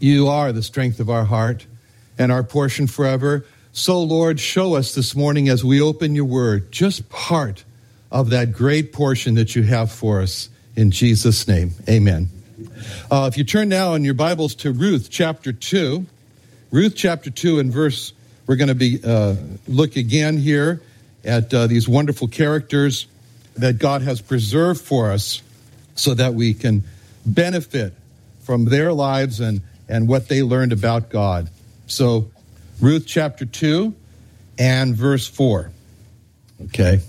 you are the strength of our heart and our portion forever. So, Lord, show us this morning as we open your word just part of that great portion that you have for us. In Jesus' name, amen. Uh, if you turn now in your Bibles to Ruth chapter 2, Ruth chapter 2 and verse, we're going to be uh, look again here at uh, these wonderful characters that God has preserved for us so that we can benefit from their lives and and what they learned about God. So, Ruth chapter 2 and verse 4. Okay.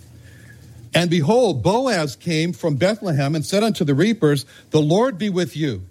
And behold, Boaz came from Bethlehem and said unto the reapers, The Lord be with you.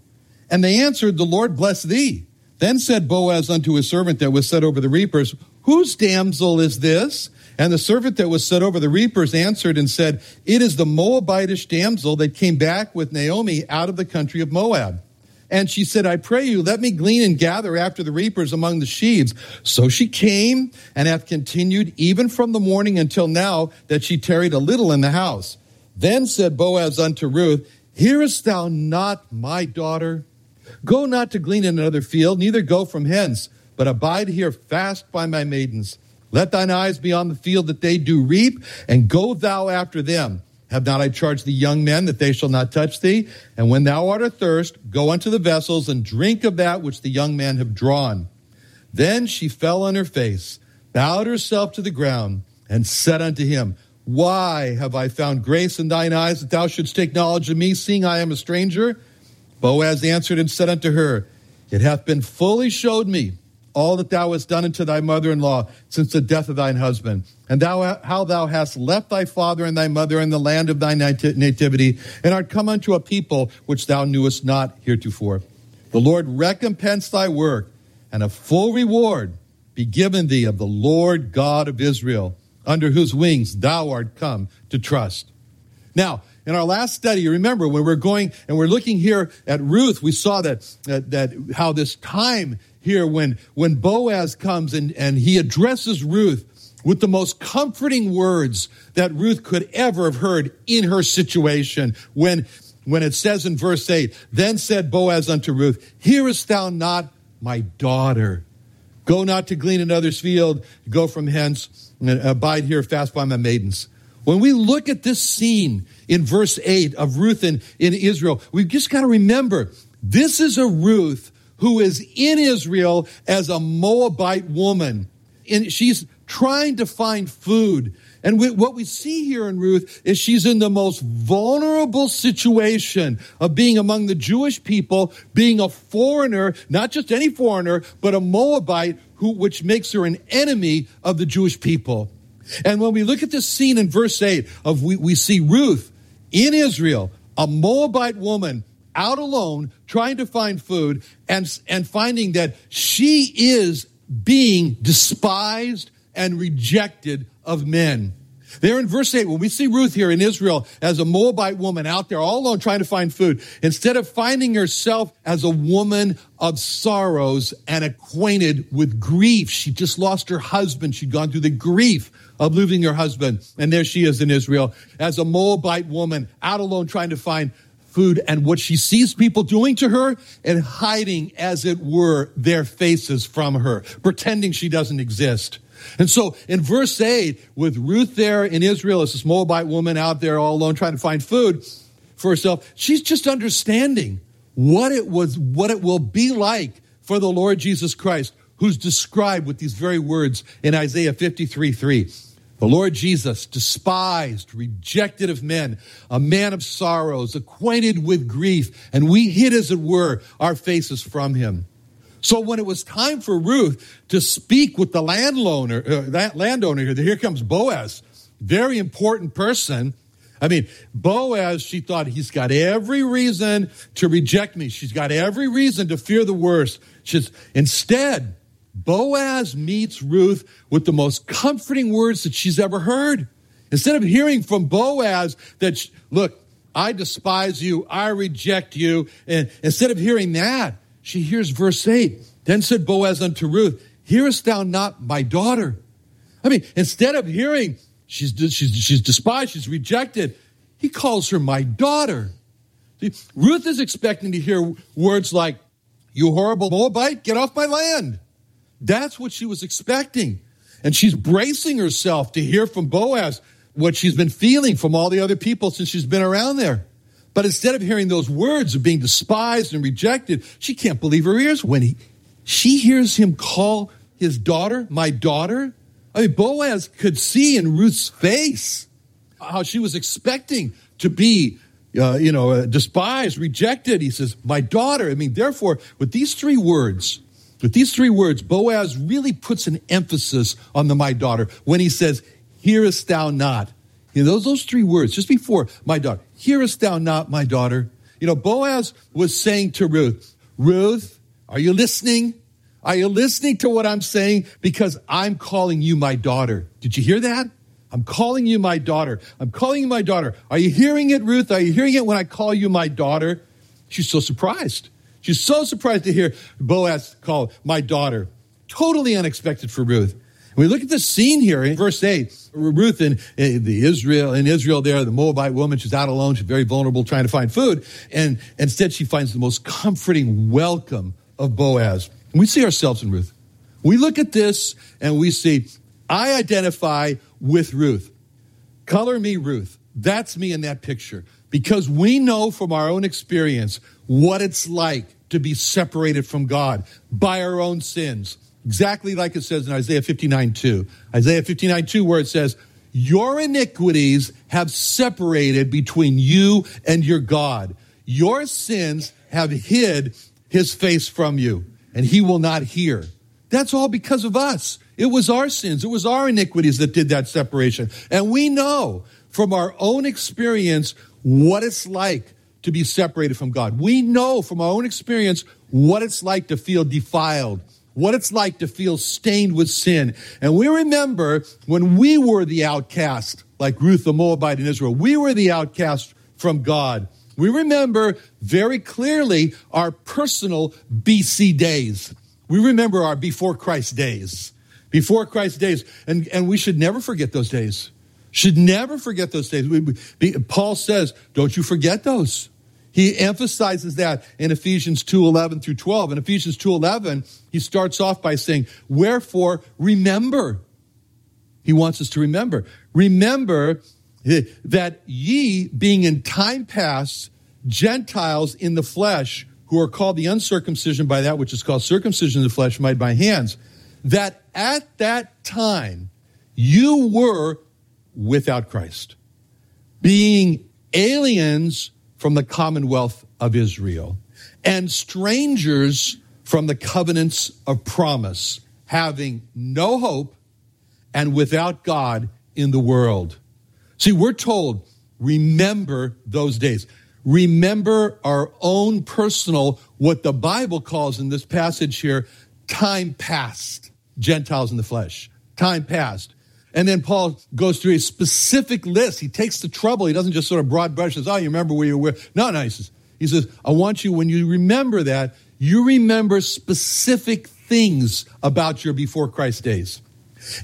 And they answered, The Lord bless thee. Then said Boaz unto his servant that was set over the reapers, Whose damsel is this? And the servant that was set over the reapers answered and said, It is the Moabitish damsel that came back with Naomi out of the country of Moab. And she said, I pray you, let me glean and gather after the reapers among the sheaves. So she came and hath continued even from the morning until now that she tarried a little in the house. Then said Boaz unto Ruth, Hearest thou not my daughter? Go not to glean in another field, neither go from hence, but abide here fast by my maidens. Let thine eyes be on the field that they do reap, and go thou after them. Have not I charged the young men that they shall not touch thee? And when thou art athirst, go unto the vessels and drink of that which the young men have drawn. Then she fell on her face, bowed herself to the ground, and said unto him, Why have I found grace in thine eyes that thou shouldst take knowledge of me, seeing I am a stranger? Boaz answered and said unto her, It hath been fully showed me all that thou hast done unto thy mother in law since the death of thine husband, and thou, how thou hast left thy father and thy mother in the land of thy nativity, and art come unto a people which thou knewest not heretofore. The Lord recompense thy work, and a full reward be given thee of the Lord God of Israel, under whose wings thou art come to trust. Now, in our last study, remember when we're going and we're looking here at Ruth, we saw that, that, that how this time here when, when Boaz comes and, and he addresses Ruth with the most comforting words that Ruth could ever have heard in her situation when, when it says in verse 8, Then said Boaz unto Ruth, Hearest thou not my daughter? Go not to glean another's field, go from hence, and abide here fast by my maidens. When we look at this scene in verse 8 of Ruth in, in Israel, we've just got to remember this is a Ruth who is in Israel as a Moabite woman. And she's trying to find food. And we, what we see here in Ruth is she's in the most vulnerable situation of being among the Jewish people, being a foreigner, not just any foreigner, but a Moabite, who, which makes her an enemy of the Jewish people. And when we look at this scene in verse 8 of we, we see Ruth in Israel, a Moabite woman out alone trying to find food and, and finding that she is being despised and rejected of men. There in verse 8, when we see Ruth here in Israel as a Moabite woman out there all alone trying to find food, instead of finding herself as a woman of sorrows and acquainted with grief, she just lost her husband. She'd gone through the grief of losing her husband. And there she is in Israel as a Moabite woman out alone trying to find food and what she sees people doing to her and hiding, as it were, their faces from her, pretending she doesn't exist. And so in verse 8, with Ruth there in Israel as this Moabite woman out there all alone trying to find food for herself, she's just understanding what it was, what it will be like for the Lord Jesus Christ, who's described with these very words in Isaiah 53 3. The Lord Jesus, despised, rejected of men, a man of sorrows, acquainted with grief, and we hid, as it were, our faces from him. So when it was time for Ruth to speak with the landowner, uh, that landowner here, here comes Boaz, very important person. I mean, Boaz, she thought he's got every reason to reject me. She's got every reason to fear the worst. She's instead, Boaz meets Ruth with the most comforting words that she's ever heard. Instead of hearing from Boaz that, look, I despise you, I reject you, and instead of hearing that, she hears verse 8. Then said Boaz unto Ruth, Hearest thou not my daughter? I mean, instead of hearing she's, she's, she's despised, she's rejected, he calls her my daughter. See, Ruth is expecting to hear words like, You horrible Moabite, get off my land. That's what she was expecting. And she's bracing herself to hear from Boaz what she's been feeling from all the other people since she's been around there. But instead of hearing those words of being despised and rejected, she can't believe her ears when he, she hears him call his daughter, my daughter. I mean, Boaz could see in Ruth's face how she was expecting to be, uh, you know, uh, despised, rejected. He says, my daughter. I mean, therefore, with these three words, with these three words, Boaz really puts an emphasis on the my daughter when he says, hearest thou not? You know, those, those three words, just before my daughter, hearest thou not, my daughter? You know, Boaz was saying to Ruth, Ruth, are you listening? Are you listening to what I'm saying? Because I'm calling you my daughter. Did you hear that? I'm calling you my daughter. I'm calling you my daughter. Are you hearing it, Ruth? Are you hearing it when I call you my daughter? She's so surprised. She's so surprised to hear Boaz call my daughter. Totally unexpected for Ruth. We look at the scene here in verse 8. Ruth in, in, the Israel, in Israel there, the Moabite woman, she's out alone, she's very vulnerable trying to find food. And instead she finds the most comforting welcome of Boaz. And we see ourselves in Ruth. We look at this and we see, I identify with Ruth. Color me Ruth. That's me in that picture. Because we know from our own experience what it's like to be separated from God by our own sins Exactly like it says in Isaiah 59 2. Isaiah 59 2, where it says, Your iniquities have separated between you and your God. Your sins have hid his face from you, and he will not hear. That's all because of us. It was our sins, it was our iniquities that did that separation. And we know from our own experience what it's like to be separated from God. We know from our own experience what it's like to feel defiled what it's like to feel stained with sin. And we remember when we were the outcast, like Ruth the Moabite in Israel, we were the outcast from God. We remember very clearly our personal BC days. We remember our before Christ days. Before Christ days. And, and we should never forget those days. Should never forget those days. We, Paul says, don't you forget those. He emphasizes that in Ephesians 2:11 through 12. In Ephesians 2:11, he starts off by saying, "Wherefore remember." He wants us to remember. Remember that ye being in time past Gentiles in the flesh, who are called the uncircumcision by that which is called circumcision in the flesh made by hands, that at that time you were without Christ, being aliens from the commonwealth of Israel, and strangers from the covenants of promise, having no hope and without God in the world. See, we're told, remember those days. Remember our own personal, what the Bible calls in this passage here, time past, Gentiles in the flesh. Time past. And then Paul goes through a specific list. He takes the trouble. He doesn't just sort of broad brush says, oh, you remember where you were. No, no, he says, he says, I want you, when you remember that, you remember specific things about your before Christ days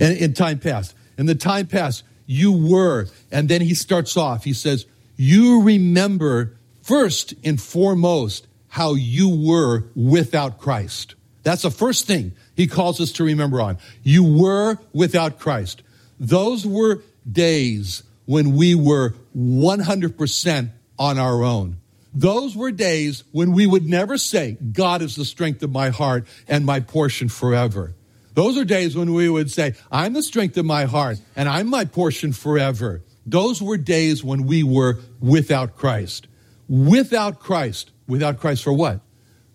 and in time past. In the time past, you were. And then he starts off. He says, you remember first and foremost how you were without Christ. That's the first thing he calls us to remember on. You were without Christ. Those were days when we were 100% on our own. Those were days when we would never say, God is the strength of my heart and my portion forever. Those are days when we would say, I'm the strength of my heart and I'm my portion forever. Those were days when we were without Christ. Without Christ. Without Christ for what?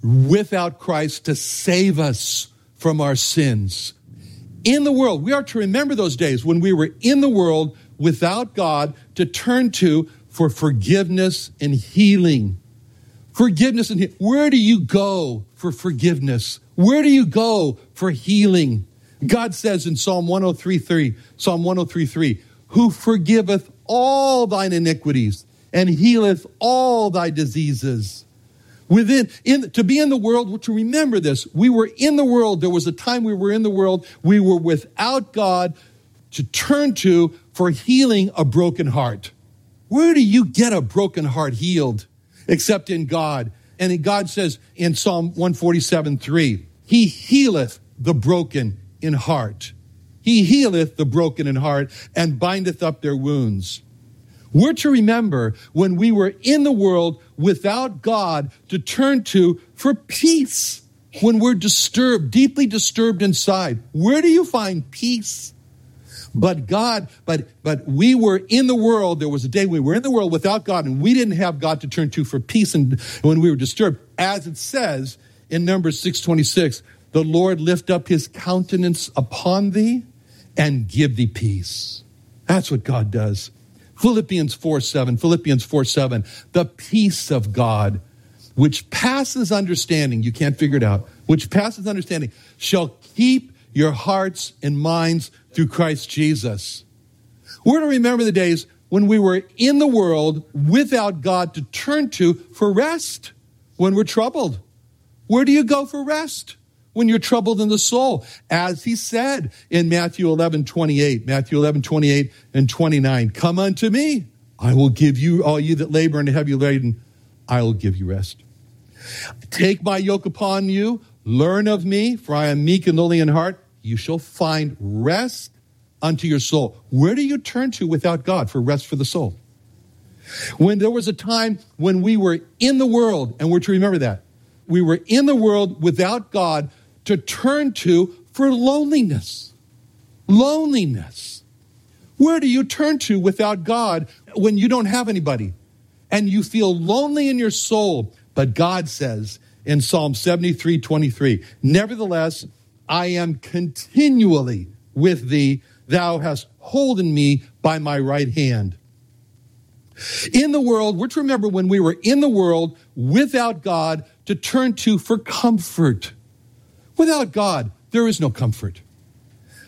Without Christ to save us from our sins. In the world, we are to remember those days when we were in the world without God to turn to for forgiveness and healing. Forgiveness and healing. where do you go for forgiveness? Where do you go for healing? God says in Psalm 103:3, Psalm 103:3, who forgiveth all thine iniquities and healeth all thy diseases. Within in to be in the world, to remember this, we were in the world. There was a time we were in the world, we were without God to turn to for healing a broken heart. Where do you get a broken heart healed except in God? And God says in Psalm 147 3, He healeth the broken in heart. He healeth the broken in heart and bindeth up their wounds. We're to remember when we were in the world without God to turn to for peace. When we're disturbed, deeply disturbed inside, where do you find peace? But God, but but we were in the world. There was a day we were in the world without God, and we didn't have God to turn to for peace. And when we were disturbed, as it says in Numbers six twenty six, the Lord lift up His countenance upon thee and give thee peace. That's what God does. Philippians four seven. Philippians four seven. The peace of God, which passes understanding, you can't figure it out. Which passes understanding, shall keep your hearts and minds through Christ Jesus. We're to remember the days when we were in the world without God to turn to for rest when we're troubled. Where do you go for rest? When you're troubled in the soul, as he said in Matthew 11, 28, Matthew 11, 28 and 29, come unto me. I will give you, all you that labor and are heavy laden, I will give you rest. Take my yoke upon you, learn of me, for I am meek and lowly in heart. You shall find rest unto your soul. Where do you turn to without God for rest for the soul? When there was a time when we were in the world, and we're to remember that, we were in the world without God to turn to for loneliness. Loneliness. Where do you turn to without God when you don't have anybody and you feel lonely in your soul? But God says in Psalm 73 23, Nevertheless, I am continually with thee. Thou hast holden me by my right hand. In the world, we're to remember when we were in the world without God to turn to for comfort. Without God, there is no comfort.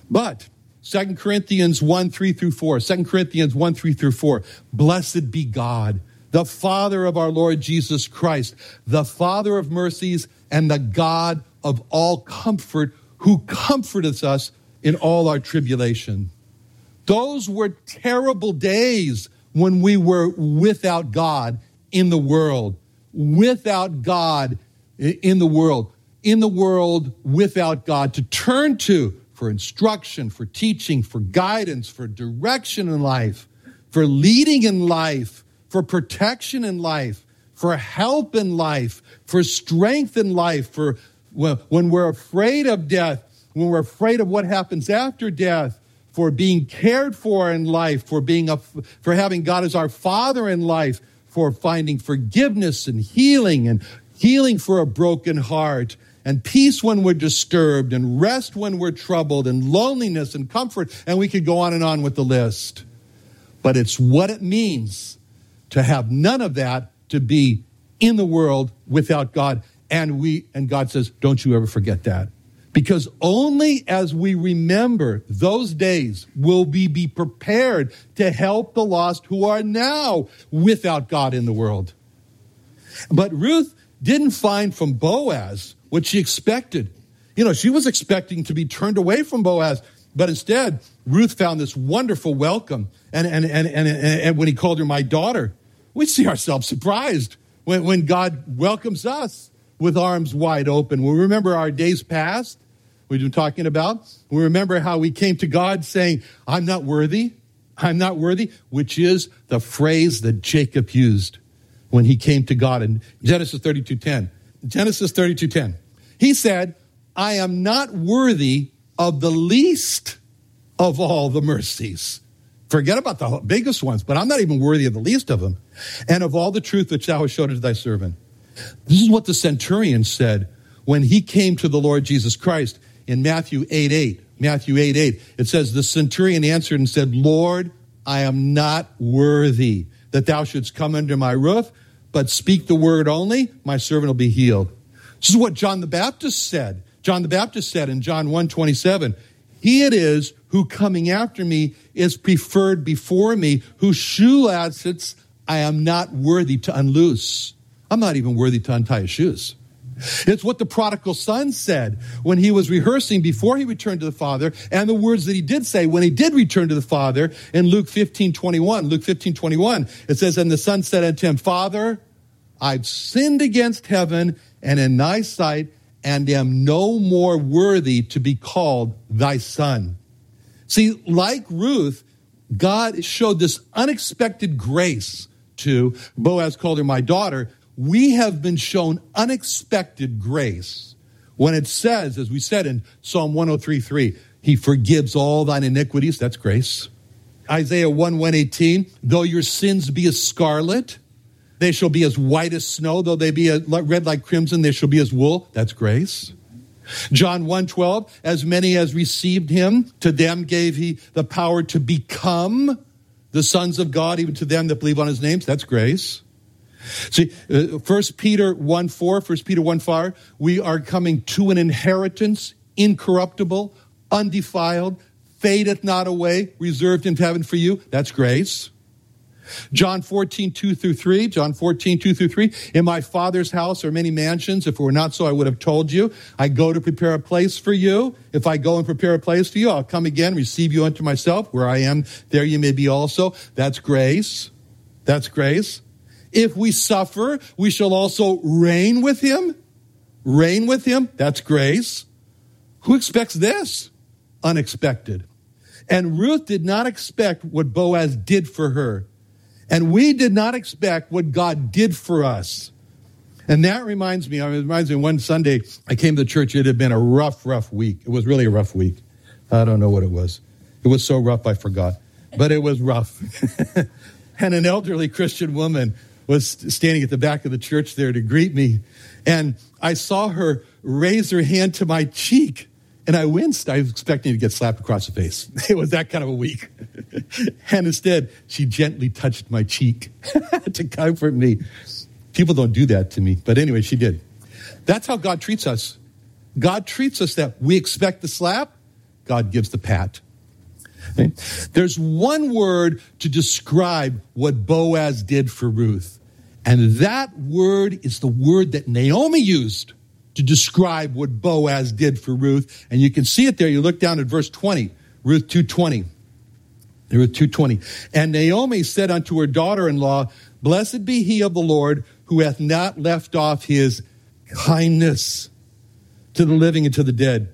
But 2 Corinthians 1 3 through 4, 2 Corinthians 1 3 through 4, blessed be God, the Father of our Lord Jesus Christ, the Father of mercies and the God of all comfort, who comforteth us in all our tribulation. Those were terrible days when we were without God in the world, without God in the world, in the world without God to turn to for instruction, for teaching, for guidance, for direction in life, for leading in life, for protection in life, for help in life, for strength in life, for when we're afraid of death, when we're afraid of what happens after death, for being cared for in life, for being a, for having God as our Father in life, for finding forgiveness and healing and healing for a broken heart and peace when we're disturbed and rest when we're troubled and loneliness and comfort and we could go on and on with the list. But it's what it means to have none of that to be in the world without God and we and God says don't you ever forget that. Because only as we remember those days will we be prepared to help the lost who are now without God in the world. But Ruth didn't find from Boaz what she expected. You know, she was expecting to be turned away from Boaz, but instead, Ruth found this wonderful welcome. And, and, and, and, and when he called her my daughter, we see ourselves surprised when, when God welcomes us with arms wide open. We remember our days past we've been talking about. We remember how we came to God saying, I'm not worthy. I'm not worthy, which is the phrase that Jacob used. when he came to God in Genesis 32:10. Genesis 32:10. He said, "I am not worthy of the least of all the mercies." Forget about the biggest ones, but I'm not even worthy of the least of them. And of all the truth which thou hast showed unto thy servant. This is what the centurion said when he came to the Lord Jesus Christ in Matthew 8 8. Matthew 8 8. It says, The centurion answered and said, Lord, I am not worthy that thou shouldst come under my roof, but speak the word only, my servant will be healed. This is what John the Baptist said. John the Baptist said in John 1 27, He it is who coming after me is preferred before me, whose shoe lancets I am not worthy to unloose. I'm not even worthy to untie his shoes. It's what the prodigal son said when he was rehearsing before he returned to the Father, and the words that he did say when he did return to the Father in Luke 15 21. Luke 15 21, it says, And the son said unto him, Father, I've sinned against heaven and in thy sight, and am no more worthy to be called thy son. See, like Ruth, God showed this unexpected grace to Boaz called her my daughter we have been shown unexpected grace when it says, as we said in Psalm 103.3, he forgives all thine iniquities. That's grace. Isaiah 1 118, though your sins be as scarlet, they shall be as white as snow. Though they be red like crimson, they shall be as wool. That's grace. John 1 12, as many as received him, to them gave he the power to become the sons of God, even to them that believe on his names. That's grace. See, uh, First Peter 1 4, 1 Peter 1 5, we are coming to an inheritance, incorruptible, undefiled, fadeth not away, reserved in heaven for you. That's grace. John 14, 2 through 3. John 14, 2 through 3. In my Father's house are many mansions. If it were not so, I would have told you. I go to prepare a place for you. If I go and prepare a place for you, I'll come again, receive you unto myself. Where I am, there you may be also. That's grace. That's grace. If we suffer, we shall also reign with him. Reign with him. That's grace. Who expects this? Unexpected. And Ruth did not expect what Boaz did for her. And we did not expect what God did for us. And that reminds me, it reminds me one Sunday I came to church. It had been a rough, rough week. It was really a rough week. I don't know what it was. It was so rough I forgot. But it was rough. and an elderly Christian woman was standing at the back of the church there to greet me. And I saw her raise her hand to my cheek. And I winced. I was expecting to get slapped across the face. It was that kind of a week. and instead, she gently touched my cheek to comfort me. People don't do that to me. But anyway, she did. That's how God treats us. God treats us that we expect the slap, God gives the pat. Okay? There's one word to describe what Boaz did for Ruth. And that word is the word that Naomi used to describe what Boaz did for Ruth. And you can see it there. You look down at verse 20, Ruth 220. Ruth 220. And Naomi said unto her daughter-in-law, Blessed be he of the Lord who hath not left off his kindness to the living and to the dead.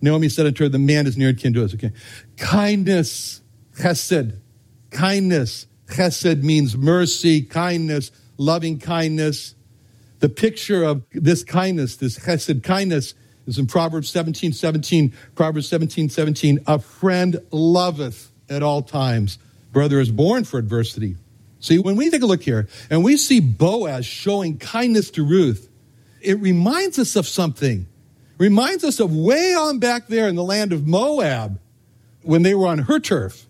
Naomi said unto her, The man is near and kin to us. Okay. Kindness, chesed, kindness. Chesed means mercy, kindness, loving kindness. The picture of this kindness, this chesed kindness, is in Proverbs 17, 17. Proverbs 17, 17. A friend loveth at all times. Brother is born for adversity. See, when we take a look here and we see Boaz showing kindness to Ruth, it reminds us of something. Reminds us of way on back there in the land of Moab when they were on her turf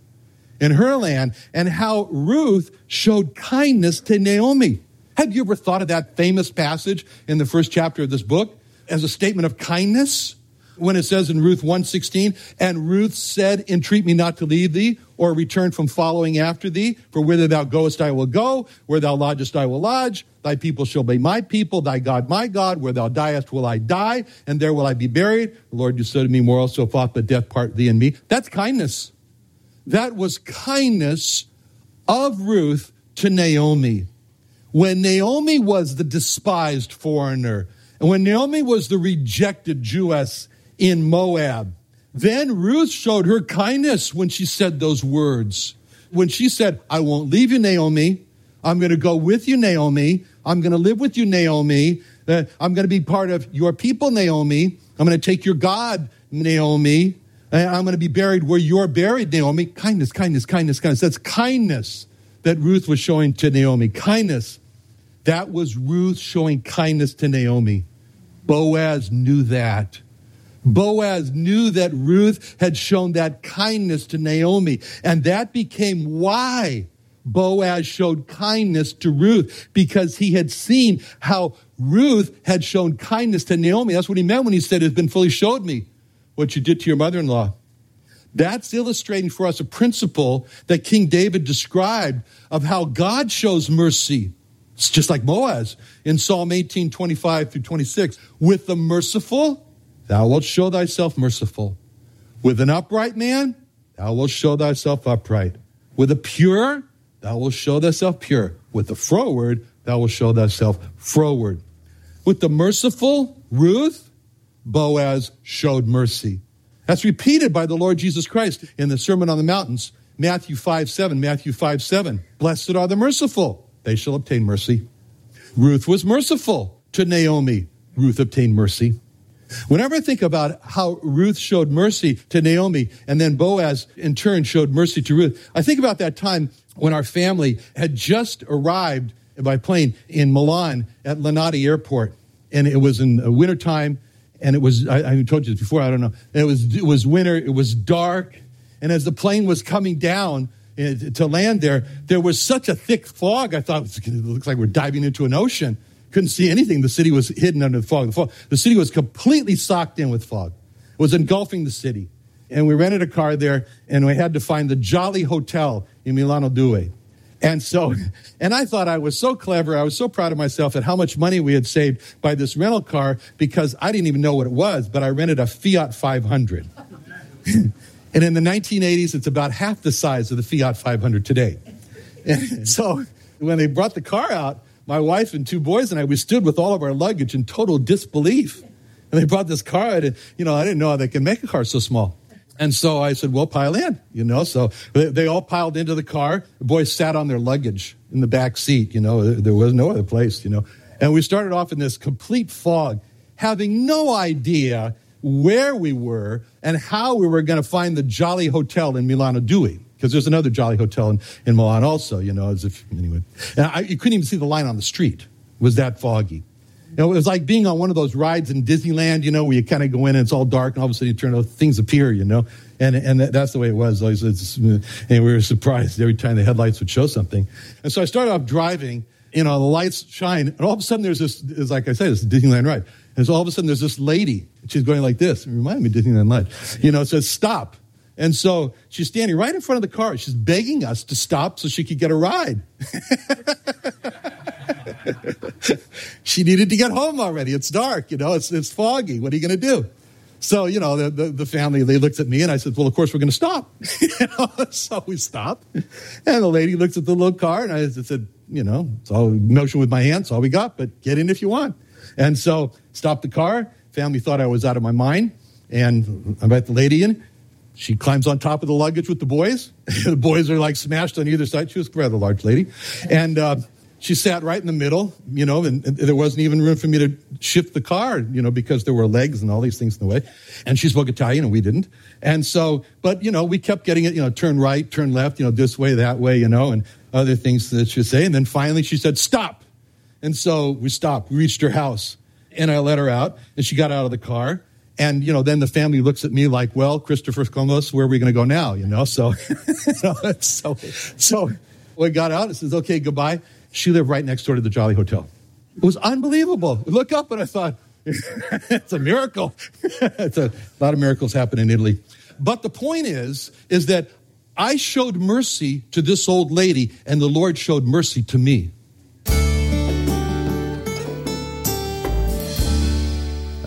in her land and how Ruth showed kindness to Naomi. Have you ever thought of that famous passage in the first chapter of this book as a statement of kindness? When it says in Ruth 116, and Ruth said, Entreat me not to leave thee or return from following after thee, for whither thou goest I will go, where thou lodgest I will lodge, thy people shall be my people, thy God my God, where thou diest will I die, and there will I be buried. The Lord, you said to me, more also thought, but death part thee and me. That's kindness. That was kindness of Ruth to Naomi. When Naomi was the despised foreigner, and when Naomi was the rejected Jewess in Moab, then Ruth showed her kindness when she said those words. When she said, I won't leave you, Naomi. I'm going to go with you, Naomi. I'm going to live with you, Naomi. Uh, I'm going to be part of your people, Naomi. I'm going to take your God, Naomi. And I'm going to be buried where you're buried, Naomi. Kindness, kindness, kindness, kindness. That's kindness that Ruth was showing to Naomi. Kindness. That was Ruth showing kindness to Naomi. Boaz knew that. Boaz knew that Ruth had shown that kindness to Naomi, and that became why Boaz showed kindness to Ruth because he had seen how Ruth had shown kindness to Naomi. That's what he meant when he said, It's been fully showed me what you did to your mother in law. That's illustrating for us a principle that King David described of how God shows mercy. It's just like Boaz in Psalm 18, 25 through 26. With the merciful, thou wilt show thyself merciful. With an upright man, thou wilt show thyself upright. With a pure, thou wilt show thyself pure. With the froward, thou wilt show thyself froward. With the merciful, Ruth, Boaz showed mercy. That's repeated by the Lord Jesus Christ in the Sermon on the Mountains, Matthew 5 7. Matthew 5 7. Blessed are the merciful, they shall obtain mercy. Ruth was merciful to Naomi. Ruth obtained mercy. Whenever I think about how Ruth showed mercy to Naomi and then Boaz in turn showed mercy to Ruth, I think about that time when our family had just arrived by plane in Milan at Linate Airport. And it was in wintertime, and it was, I, I told you this before, I don't know. It was, it was winter, it was dark, and as the plane was coming down, eh, to land there, there was such a thick fog. I thought it looks like we're diving into an ocean. Couldn't see anything. The city was hidden under the fog. The, fog. the city was completely socked in with fog. It was engulfing the city. And we rented a car there, and we had to find the Jolly Hotel in Milano Due. And so, and I thought I was so clever. I was so proud of myself at how much money we had saved by this rental car because I didn't even know what it was, but I rented a Fiat 500. and in the 1980s, it's about half the size of the Fiat 500 today. And so when they brought the car out, my wife and two boys and I, we stood with all of our luggage in total disbelief. And they brought this car, and you know, I didn't know how they could make a car so small. And so I said, well, pile in, you know. So they all piled into the car. The boys sat on their luggage in the back seat, you know. There was no other place, you know. And we started off in this complete fog, having no idea where we were and how we were going to find the Jolly Hotel in Milano Due. Because there's another Jolly Hotel in, in Milan also, you know, as if, anyway. And I, you couldn't even see the line on the street. It was that foggy. You know, it was like being on one of those rides in Disneyland, you know, where you kind of go in and it's all dark and all of a sudden you turn things appear, you know. And, and that's the way it was. and we were surprised every time the headlights would show something. And so I started off driving, you know, the lights shine, and all of a sudden there's this, it's like I said, it's Disneyland ride. And so all of a sudden there's this lady, she's going like this. It reminded me of Disneyland ride. You know, it says stop. And so she's standing right in front of the car. She's begging us to stop so she could get a ride. she needed to get home already. It's dark, you know, it's, it's foggy. What are you going to do? So, you know, the, the, the, family, they looked at me and I said, well, of course we're going to stop. you know? So we stopped. And the lady looked at the little car and I said, you know, it's all motion with my hands, all we got, but get in if you want. And so stopped the car. Family thought I was out of my mind. And I met the lady in. She climbs on top of the luggage with the boys. the boys are like smashed on either side. She was a rather large lady. And, uh, she sat right in the middle, you know, and, and, there wasn't even room for me to shift the car, you know, because there were legs and all these things in the way. And she spoke Italian and we didn't. And so, but, you know, we kept getting it, you know, turn right, turn left, you know, this way, that way, you know, and other things that she'd say. And then finally she said, stop. And so we stopped. We reached her house and I let her out and she got out of the car. And, you know, then the family looks at me like, well, Christopher Columbus, where are we going to go now? You know, so, so, so we got out and says, okay, goodbye. She lived right next door to the Jolly Hotel. It was unbelievable. I look up and I thought, it's a miracle. it's a, a lot of miracles happen in Italy. But the point is, is that I showed mercy to this old lady, and the Lord showed mercy to me.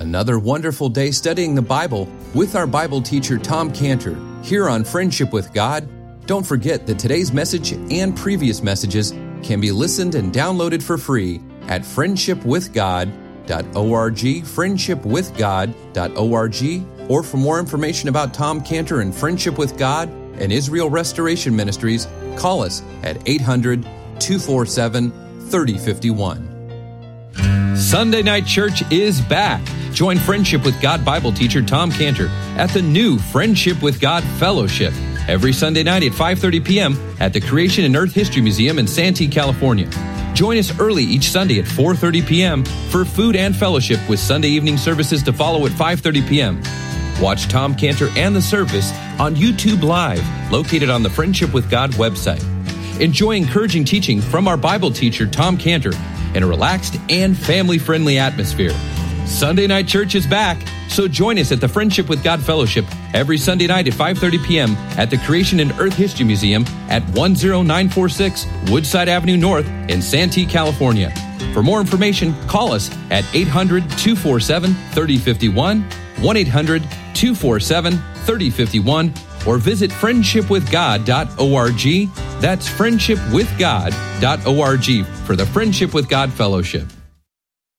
Another wonderful day studying the Bible with our Bible teacher, Tom Cantor, here on Friendship with God. Don't forget that today's message and previous messages can be listened and downloaded for free at friendshipwithgod.org, friendshipwithgod.org, or for more information about Tom Cantor and Friendship with God and Israel Restoration Ministries, call us at 800 247 3051. Sunday Night Church is back. Join Friendship with God Bible teacher Tom Cantor at the new Friendship with God Fellowship every Sunday night at 5:30 p.m. at the Creation and Earth History Museum in Santee, California. Join us early each Sunday at 4:30 p.m. for food and fellowship with Sunday evening services to follow at 5:30 p.m. Watch Tom Cantor and the service on YouTube Live, located on the Friendship with God website. Enjoy encouraging teaching from our Bible teacher Tom Cantor in a relaxed and family-friendly atmosphere. Sunday Night Church is back, so join us at the Friendship with God Fellowship every Sunday night at 5:30 p.m. at the Creation and Earth History Museum at 10946 Woodside Avenue North in Santee, California. For more information, call us at 800-247-3051, 1-800-247-3051, or visit friendshipwithgod.org. That's friendshipwithgod.org for the Friendship with God Fellowship.